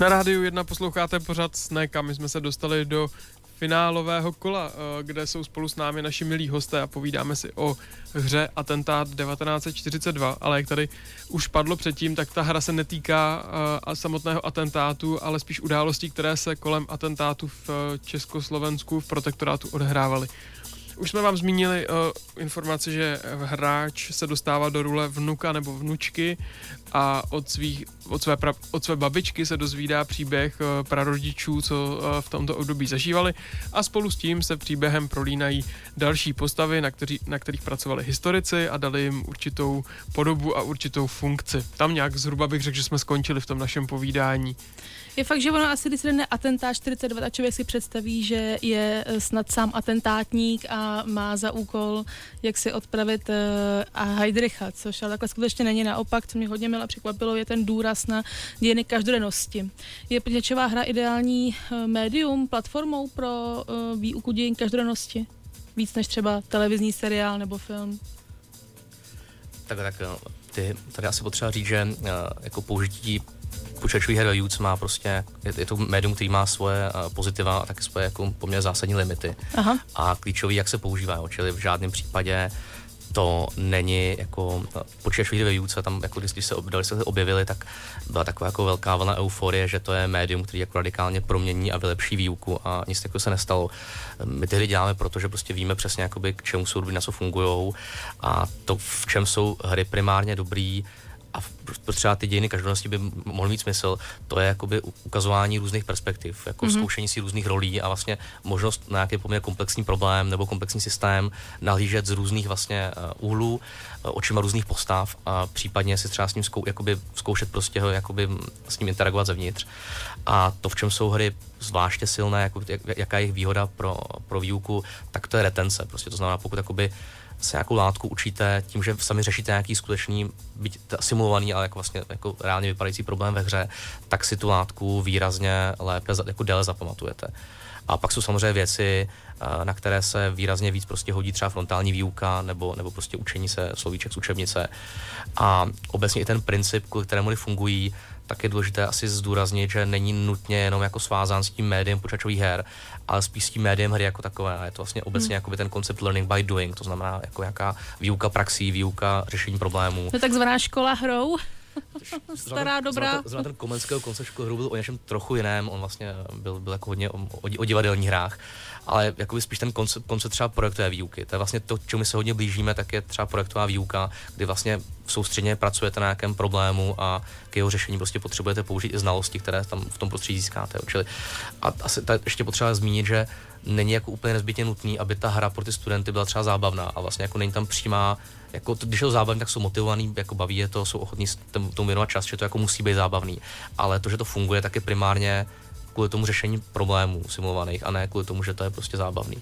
Na rádiu 1 posloucháte pořád Snack a my jsme se dostali do finálového kola, eh, kde jsou spolu s námi naši milí hosté a povídáme si o hře Atentát 1942, ale jak tady už padlo předtím, tak ta hra se netýká uh, samotného atentátu, ale spíš událostí, které se kolem atentátu v uh, Československu v protektorátu odehrávaly. Už jsme vám zmínili uh, informaci, že hráč se dostává do role vnuka nebo vnučky a od, svých, od, své, pra, od své babičky se dozvídá příběh uh, prarodičů, co uh, v tomto období zažívali a spolu s tím se příběhem prolínají další postavy, na, kteří, na kterých pracovali historici a dali jim určitou podobu a určitou funkci. Tam nějak zhruba bych řekl, že jsme skončili v tom našem povídání. Je fakt, že ono asi, když se jde atentát 42, a člověk si představí, že je eh, snad sám atentátník a má za úkol, jak si odpravit a Heidricha, což ale takhle skutečně není naopak, co mě hodně milé překvapilo, je ten důraz na dějiny každodennosti. Je počítačová hra ideální uh, médium, platformou pro uh, výuku dějin každodennosti? Víc než třeba televizní seriál nebo film? Tak, tak ty, tady asi potřeba říct, že uh, jako použití počítačových her Youth má prostě, je, je to médium, který má svoje uh, pozitiva a taky svoje jako poměrně zásadní limity. Aha. A klíčový, jak se používá, jo, čili v žádném případě to není jako počítačový ve výuce, tam jako když, se, když se objevili, tak byla taková jako velká vlna euforie, že to je médium, který jako radikálně promění a vylepší výuku a nic takového se nestalo. My ty hry děláme, protože prostě víme přesně, jakoby, k čemu jsou dobrý, na co fungují a to, v čem jsou hry primárně dobrý, a třeba ty dějiny každodennosti by mohly mít smysl, to je jakoby ukazování různých perspektiv, jako mm-hmm. zkoušení si různých rolí a vlastně možnost na nějaký poměrně komplexní problém nebo komplexní systém nahlížet z různých vlastně uh, úhlů, uh, očima různých postav a případně si třeba s ním zkou, jakoby zkoušet prostě ho jakoby s ním interagovat zevnitř. A to, v čem jsou hry zvláště silné, jako, jak, jaká je jejich výhoda pro, pro výuku, tak to je retence. Prostě to znamená, pokud jakoby se nějakou látku učíte tím, že sami řešíte nějaký skutečný, byť simulovaný, ale jako vlastně jako reálně vypadající problém ve hře, tak si tu látku výrazně lépe, jako déle zapamatujete. A pak jsou samozřejmě věci, eh, na které se výrazně víc prostě hodí třeba frontální výuka nebo, nebo prostě učení se slovíček z učebnice. A obecně i ten princip, kvůli kterému fungují, tak je důležité asi zdůraznit, že není nutně jenom jako svázán s tím médiem počítačových her, ale spíš s tím médiem hry jako takové. A je to vlastně obecně hmm. ten koncept learning by doing, to znamená jako jaká výuka praxí, výuka řešení problémů. To takzvaná škola hrou. Stará dobrá. Zrovna ten Komenského koncept školy hru byl o něčem trochu jiném, on vlastně byl, byl jako hodně o, o, o divadelních hrách, ale jakoby spíš ten koncept, koncept třeba projektové výuky. To je vlastně to, čemu my se hodně blížíme, tak je třeba projektová výuka, kdy vlastně soustředně pracujete na nějakém problému a k jeho řešení prostě potřebujete použít i znalosti, které tam v tom prostředí získáte. Čili a asi ještě potřeba zmínit, že není jako úplně nezbytně nutný, aby ta hra pro ty studenty byla třeba zábavná a vlastně jako není tam přímá jako když je to zábavný, tak jsou motivovaný, jako baví je to, jsou ochotní tomu věnovat čas, že to jako musí být zábavný. Ale to, že to funguje, tak je primárně kvůli tomu řešení problémů simulovaných a ne kvůli tomu, že to je prostě zábavný.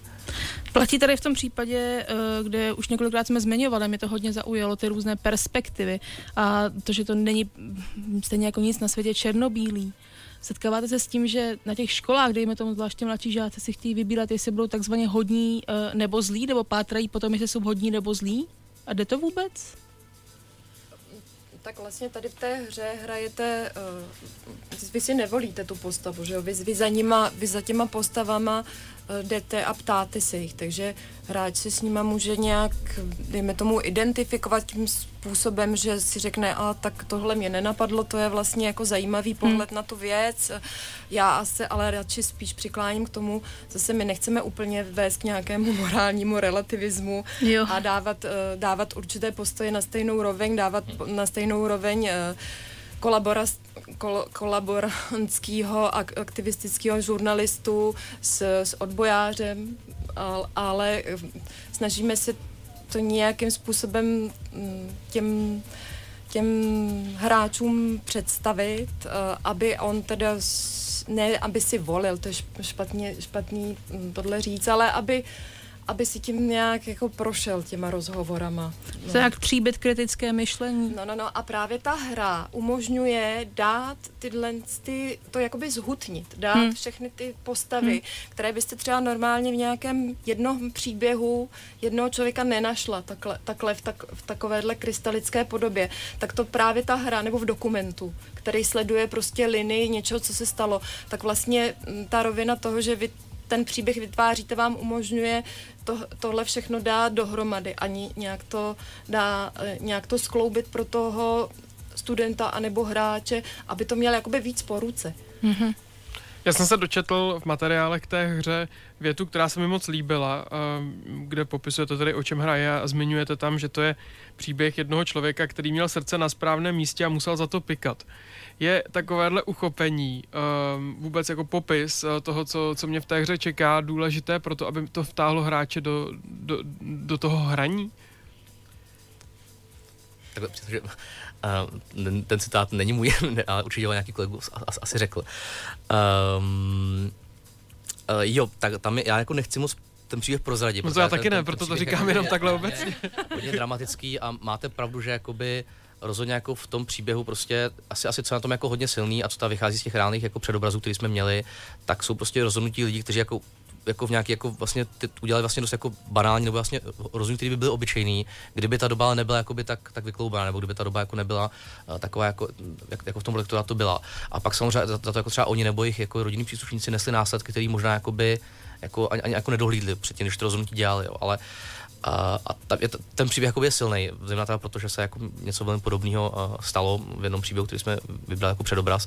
Platí tady v tom případě, eh, kde už několikrát jsme zmiňovali, mě to hodně zaujalo, ty různé perspektivy a to, že to není stejně jako nic na světě černobílý. Setkáváte se s tím, že na těch školách, dejme tomu zvláště mladší žáci, si chtějí vybírat, jestli budou takzvaně hodní eh, nebo zlí, nebo pátrají potom, jestli jsou hodní nebo zlí? A jde to vůbec? Tak vlastně tady v té hře hrajete, uh, vy si nevolíte tu postavu, že jo? Vy, vy, za, nima, vy za těma postavama jdete a ptáte se jich, takže hráč si s nima může nějak, dejme tomu, identifikovat tím způsobem, že si řekne, a tak tohle mě nenapadlo, to je vlastně jako zajímavý pohled hmm. na tu věc. Já se ale radši spíš přikláním k tomu, zase my nechceme úplně vést k nějakému morálnímu relativismu jo. a dávat, eh, dávat určité postoje na stejnou roveň, dávat na stejnou roveň eh, kolabora, kol, kolaborantského aktivistického žurnalistu s, s odbojářem, ale eh, snažíme se to nějakým způsobem mm, těm, těm hráčům představit, eh, aby on teda ne, aby si volil, to je špatně, špatný mm, tohle říct, ale aby aby si tím nějak jako prošel těma rozhovorama. No. To jak tříbit kritické myšlení. No, no, no a právě ta hra umožňuje dát tyhle, ty, to jakoby zhutnit, dát hmm. všechny ty postavy, hmm. které byste třeba normálně v nějakém jednom příběhu jednoho člověka nenašla takhle, takhle v, tak, v takovéhle krystalické podobě, tak to právě ta hra, nebo v dokumentu, který sleduje prostě linii něčeho, co se stalo, tak vlastně ta rovina toho, že vy ten příběh vytváříte, vám umožňuje to, tohle všechno dát dohromady a nějak to, dá, eh, nějak to skloubit pro toho studenta anebo hráče, aby to měl jakoby víc po ruce. Mm-hmm. Já jsem se dočetl v materiálech té hře větu, která se mi moc líbila, kde popisujete tedy, o čem hraje a zmiňujete tam, že to je příběh jednoho člověka, který měl srdce na správném místě a musel za to pikat. Je takovéhle uchopení, vůbec jako popis toho, co, co mě v té hře čeká, důležité pro to, aby to vtáhlo hráče do, do, do toho hraní? Takhle, ten, ten citát není můj, ale určitě ho nějaký kolegu asi řekl. Um, uh, jo, tak tam je, já jako nechci moc ten příběh prozradit. No to já taky ne, proto to říkám jenom takhle obecně. Hodně dramatický a máte pravdu, že jakoby rozhodně jako v tom příběhu prostě asi, asi co na tom jako hodně silný a co ta vychází z těch reálných jako předobrazů, které jsme měli, tak jsou prostě rozhodnutí lidí, kteří jako jako v nějaký, jako vlastně ty udělali vlastně dost jako banální, nebo vlastně rozumím, který by byl obyčejný, kdyby ta doba nebyla jakoby tak, tak vykloubená, nebo kdyby ta doba jako nebyla uh, taková, jako, jak, jako v tom lektorátu byla. A pak samozřejmě za, za to jako třeba oni nebo jejich jako rodinní příslušníci nesli následky, který možná jakoby jako, ani, ani jako nedohlídli předtím, než to rozhodnutí dělali. Jo. Ale a, a ta, je, ten příběh jako je silný, zejména teda protože se jako něco velmi podobného uh, stalo v jednom příběhu, který jsme vybrali jako předobraz,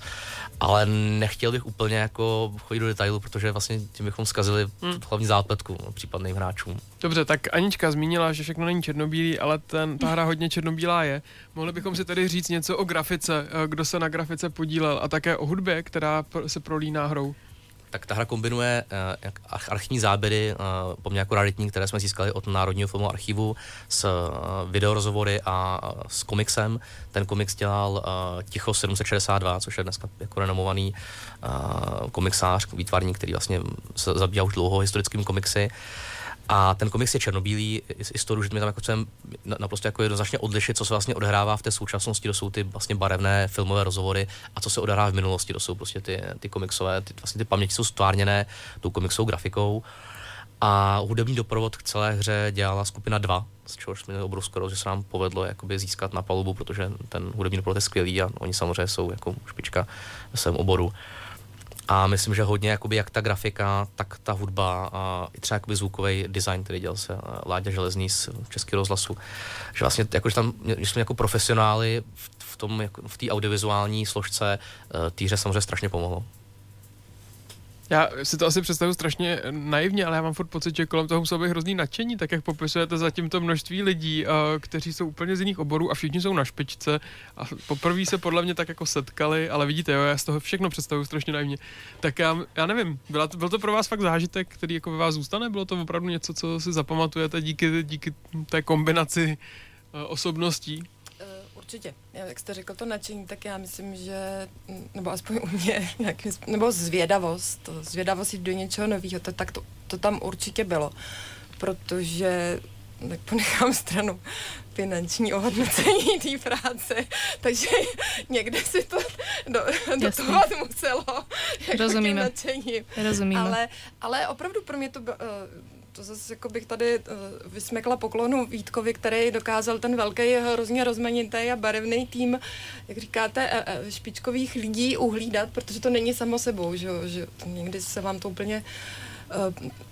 ale nechtěl bych úplně jako chodit do detailu, protože vlastně tím bychom zkazili hmm. hlavní zápletku případným hráčům. Dobře, tak Anička zmínila, že všechno není černobílý, ale ten, ta hra hodně černobílá je. Mohli bychom si tedy říct něco o grafice, eh, kdo se na grafice podílel a také o hudbě, která se prolíná hrou tak ta hra kombinuje uh, archivní záběry, uh, poměrně jako raritní, které jsme získali od Národního filmu archivu s uh, videorozhovory a uh, s komiksem. Ten komiks dělal uh, Ticho 762, což je dneska jako renomovaný uh, komiksář, výtvarník, který vlastně se zabývá už dlouho historickými komiksy. Uh, a ten komiks je černobílý, i toho, že my tam jako chceme naprosto jako jednoznačně odlišit, co se vlastně odehrává v té současnosti, to jsou ty vlastně barevné filmové rozhovory a co se odehrává v minulosti, to jsou prostě ty, ty komiksové, ty, vlastně ty paměti jsou stvárněné tou komiksovou grafikou. A hudební doprovod k celé hře dělala skupina 2, z čehož měli obrovskou že se nám povedlo jakoby získat na palubu, protože ten hudební doprovod je skvělý a oni samozřejmě jsou jako špička ve svém oboru. A myslím, že hodně jakoby, jak ta grafika, tak ta hudba a i třeba jakoby zvukový design, který dělal se eh, Láďa Železný z Českého rozhlasu, že vlastně jako, že tam že jsme jako profesionáli v, v tom, jako, v té audiovizuální složce uh, týře samozřejmě strašně pomohlo. Já si to asi představuji strašně naivně, ale já mám furt pocit, že kolem toho muselo být hrozný nadšení, tak jak popisujete zatím to množství lidí, uh, kteří jsou úplně z jiných oborů a všichni jsou na špičce a poprvé se podle mě tak jako setkali, ale vidíte, jo, já z toho všechno představuji strašně naivně. Tak já, já nevím, byla to, byl to pro vás fakt zážitek, který jako ve vás zůstane? Bylo to opravdu něco, co si zapamatujete díky, díky té kombinaci uh, osobností? Určitě. Jak jste řekl to nadšení, tak já myslím, že, nebo aspoň u mě, nebo zvědavost, zvědavost jít do něčeho nového, to, tak to, to tam určitě bylo. Protože tak ponechám stranu finanční ohodnocení té práce, takže někde si to do, dotovat muselo. Jako Rozumíme. Rozumíme. Ale, ale opravdu pro mě to bylo, to zase jako bych tady uh, vysmekla poklonu Vítkovi, který dokázal ten velký, hrozně rozmanitý a barevný tým, jak říkáte, uh, špičkových lidí uhlídat, protože to není samo sebou, že, že někdy se vám to úplně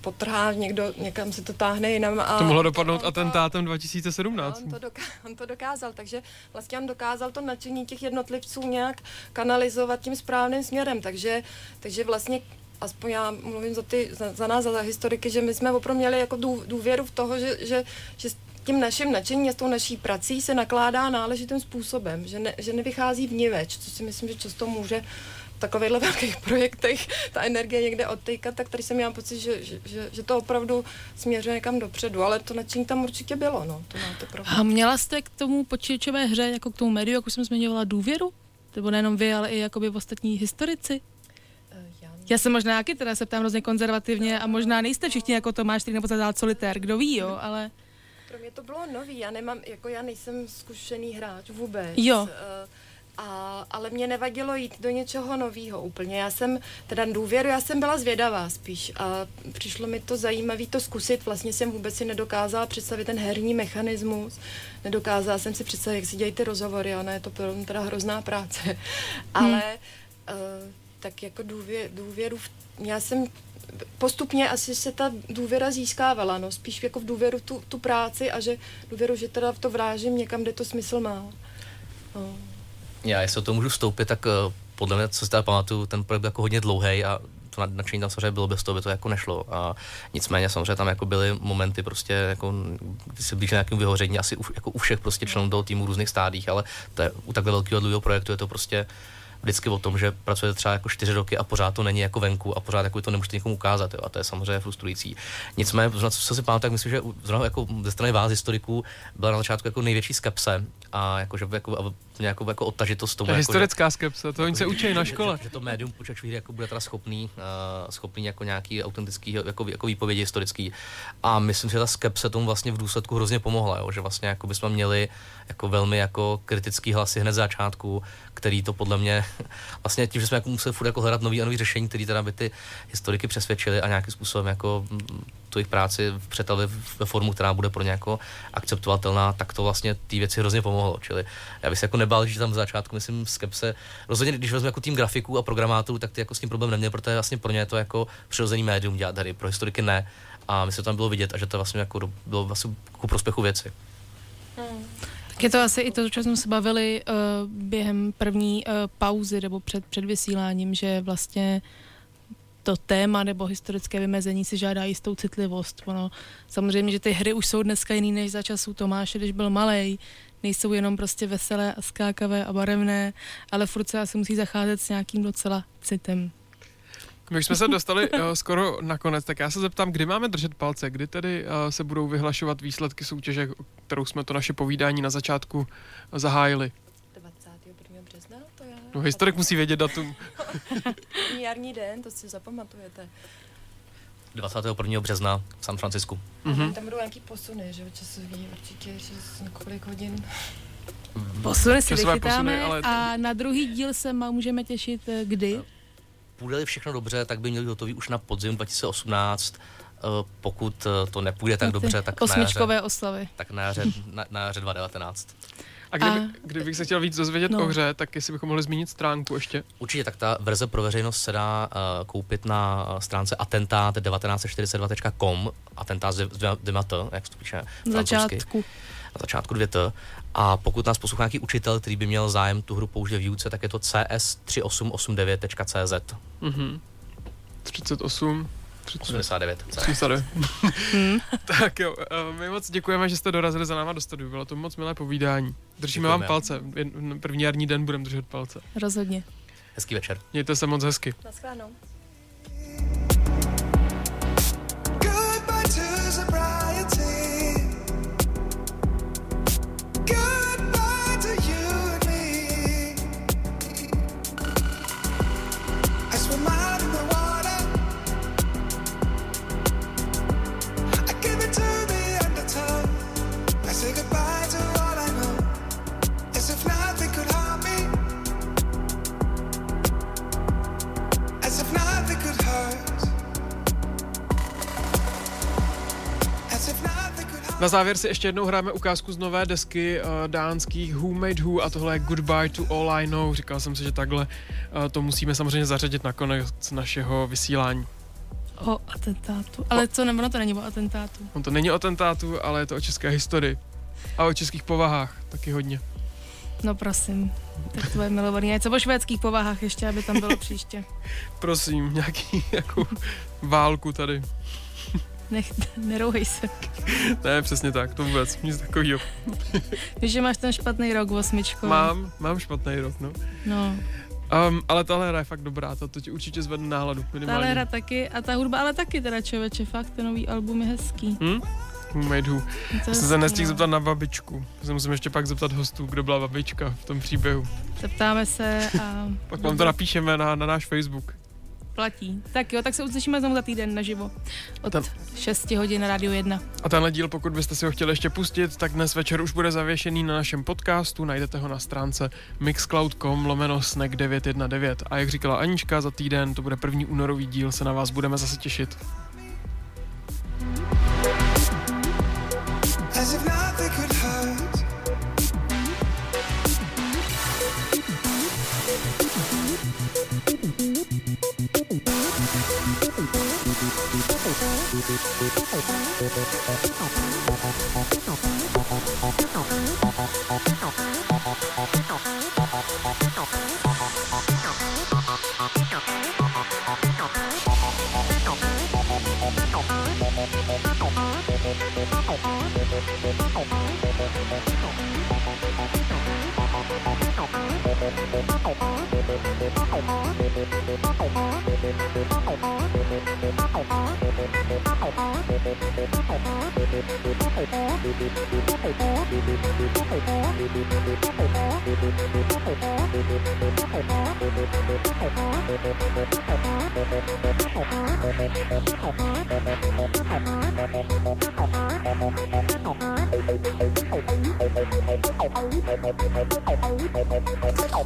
potrhá, někdo někam se to táhne jinam. A to mohlo dopadnout to, atentátem 2017. On to, doká, on to dokázal, takže vlastně on dokázal to nadšení těch jednotlivců nějak kanalizovat tím správným směrem, takže, takže vlastně aspoň já mluvím za, ty, za, za nás, za historiky, že my jsme opravdu měli jako důvěru v toho, že, že, že tím naším nadšením a s tou naší prací se nakládá náležitým způsobem, že, ne, že nevychází vniveč, což si myslím, že často může v takovýchhle velkých projektech ta energie někde odtejkat, tak tady jsem měla pocit, že, že, že, že to opravdu směřuje někam dopředu, ale to nadšení tam určitě bylo, no, to máte pravdu. A měla jste k tomu počítačové hře, jako k tomu médiu, jak už jsem zmiňovala, důvěru? Nebo nejenom vy, ale i jakoby ostatní historici? Já jsem možná taky teda se ptám hrozně konzervativně a možná nejste všichni jako Tomáš, který nebo zadál solitér, kdo ví, jo, ale... Pro mě to bylo nový, já nemám, jako já nejsem zkušený hráč vůbec. Jo. Eh, A, ale mě nevadilo jít do něčeho nového úplně. Já jsem, teda důvěru, já jsem byla zvědavá spíš a přišlo mi to zajímavé to zkusit. Vlastně jsem vůbec si nedokázala představit ten herní mechanismus. Nedokázala jsem si představit, jak si dělají ty rozhovory, ale je to pro mě teda hrozná práce. ale uh, tak jako důvě, důvěru, v, já jsem postupně asi se ta důvěra získávala, no, spíš jako v důvěru tu, tu práci a že důvěru, že teda to vrážím někam, kde to smysl má. No. Já, jestli o to můžu vstoupit, tak uh, podle mě, co si teda pamatuju, ten projekt byl jako hodně dlouhý a to nad- nadšení tam samozřejmě bylo, bez toho by to jako nešlo. A nicméně samozřejmě tam jako byly momenty prostě, jako, kdy se blíží nějakému vyhoření, asi u, jako u všech prostě členů toho týmu v různých stádích, ale to je, u takhle velkého dlouhého projektu je to prostě vždycky o tom, že pracujete třeba jako čtyři roky a pořád to není jako venku a pořád jako to nemůžete nikomu ukázat, jo, a to je samozřejmě frustrující. Nicméně, co si pamatuju, tak myslím, že zrovna jako ze strany vás, historiků, byla na začátku jako největší skepse a jako, že jako, nějakou jako odtažitost tomu. To je jako, historická skepse, to oni se že- učí na že- škole. Že, že to médium her jako bude teda schopný, uh, schopný jako nějaký autentický jako, jako výpovědi historický. A myslím, že ta skepse tomu vlastně v důsledku hrozně pomohla, jo? že vlastně jako bychom měli jako velmi jako kritický hlasy hned z začátku, který to podle mě vlastně tím, že jsme jako museli furt jako hledat nový a nový řešení, který teda by ty historiky přesvědčili a nějakým způsobem jako mm, tu jejich práci přetavili ve formu, která bude pro ně jako akceptovatelná, tak to vlastně ty věci hrozně pomohlo. Čili já bych se jako nebál, že tam v začátku, myslím, skepse. Rozhodně, když vezmu jako tým grafiků a programátorů, tak ty jako s tím problém neměl, protože vlastně pro ně je to jako přirozený médium dělat hry, pro historiky ne. A myslím, že tam bylo vidět a že to vlastně jako bylo vlastně ku prospěchu věci. Je to asi i to, o čem jsme se bavili uh, během první uh, pauzy nebo před, před vysíláním, že vlastně to téma nebo historické vymezení si žádá jistou citlivost. Ono, samozřejmě, že ty hry už jsou dneska jiný než za časů Tomáše, když byl malý. Nejsou jenom prostě veselé a skákavé a barevné, ale furt se asi musí zacházet s nějakým docela citem. My už jsme se dostali uh, skoro nakonec, tak já se zeptám, kdy máme držet palce, kdy tedy uh, se budou vyhlašovat výsledky soutěže, kterou jsme to naše povídání na začátku zahájili. 21. března, to je... No, historik musí vědět datum. Jarní den, to si zapamatujete. 21. března v San Francisku. Mm-hmm. Tam budou nějaký posuny, že časový určitě, že z několik hodin. Posuny si vychytáme posuny, ale- a na druhý díl se můžeme těšit eh, kdy? Půjde všechno dobře, tak by měli být hotový už na podzim 2018. Eh, Pokud eh, to nepůjde tak dobře, tak na jaře, Osmičkové oslavy. tak na jaře, na, na jaře 2019. A kdyby, A- kdybych se chtěl víc dozvědět No. o hře, tak jestli bychom mohli zmínit stránku ještě. Určitě, tak ta verze pro veřejnost se dá uh, koupit na stránce atentát1942.com, atentát s dvěma- t, jak se to píše Na začátku. na začátku dvě t. A pokud nás poslouchá nějaký učitel, který by měl zájem tu hru použít v výuce, tak je to cs3889.cz. Mhm. 38, 30, 89. C. 39. Hmm. tak jo, eh, my moc děkujeme, že jste dorazili za náma do studiu. Bylo to moc milé povídání. Držíme vám Děkujeme. palce. Jen- První jarní den budeme držet palce. Rozhodně. Hezký večer. Mějte se moc hezky. Naschledanou. Goodbye to sobriety. Na závěr si ještě jednou hrajeme ukázku z nové desky uh, dánských Who Made Who a tohle je Goodbye to All I Know. Říkal jsem si, že takhle uh, to musíme samozřejmě zařadit na konec našeho vysílání. O atentátu. Ale co, nebo to není o atentátu. On to není o tentátu, ale je to o české historii. A o českých povahách taky hodně. No prosím. Tak to je milovaný. A co o švédských povahách ještě, aby tam bylo příště. Prosím, nějaký jako válku tady. Nech, nerouhej se. Ne, přesně tak, to vůbec, nic takového. Víš, že máš ten špatný rok osmičko. Mám, mám špatný rok, no. No, Um, ale tahle hra je fakt dobrá, to, to ti určitě zvedne náladu. Minimálně. hra taky a ta hudba, ale taky teda člověče, fakt ten nový album je hezký. Hm? Who made who? Jsem se nestihl zeptat na babičku. Se musím ještě pak zeptat hostů, kdo byla babička v tom příběhu. Zeptáme se a... Pak vám to napíšeme na, na náš Facebook. Platí. Tak jo, tak se uslyšíme znovu za týden naživo. Od Tam- 6 hodin na Radio 1. A tenhle díl, pokud byste si ho chtěli ještě pustit, tak dnes večer už bude zavěšený na našem podcastu, najdete ho na stránce mixcloud.com lomeno snack 919 a jak říkala Anička, za týden to bude první únorový díl, se na vás budeme zase těšit. Oh,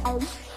Oh,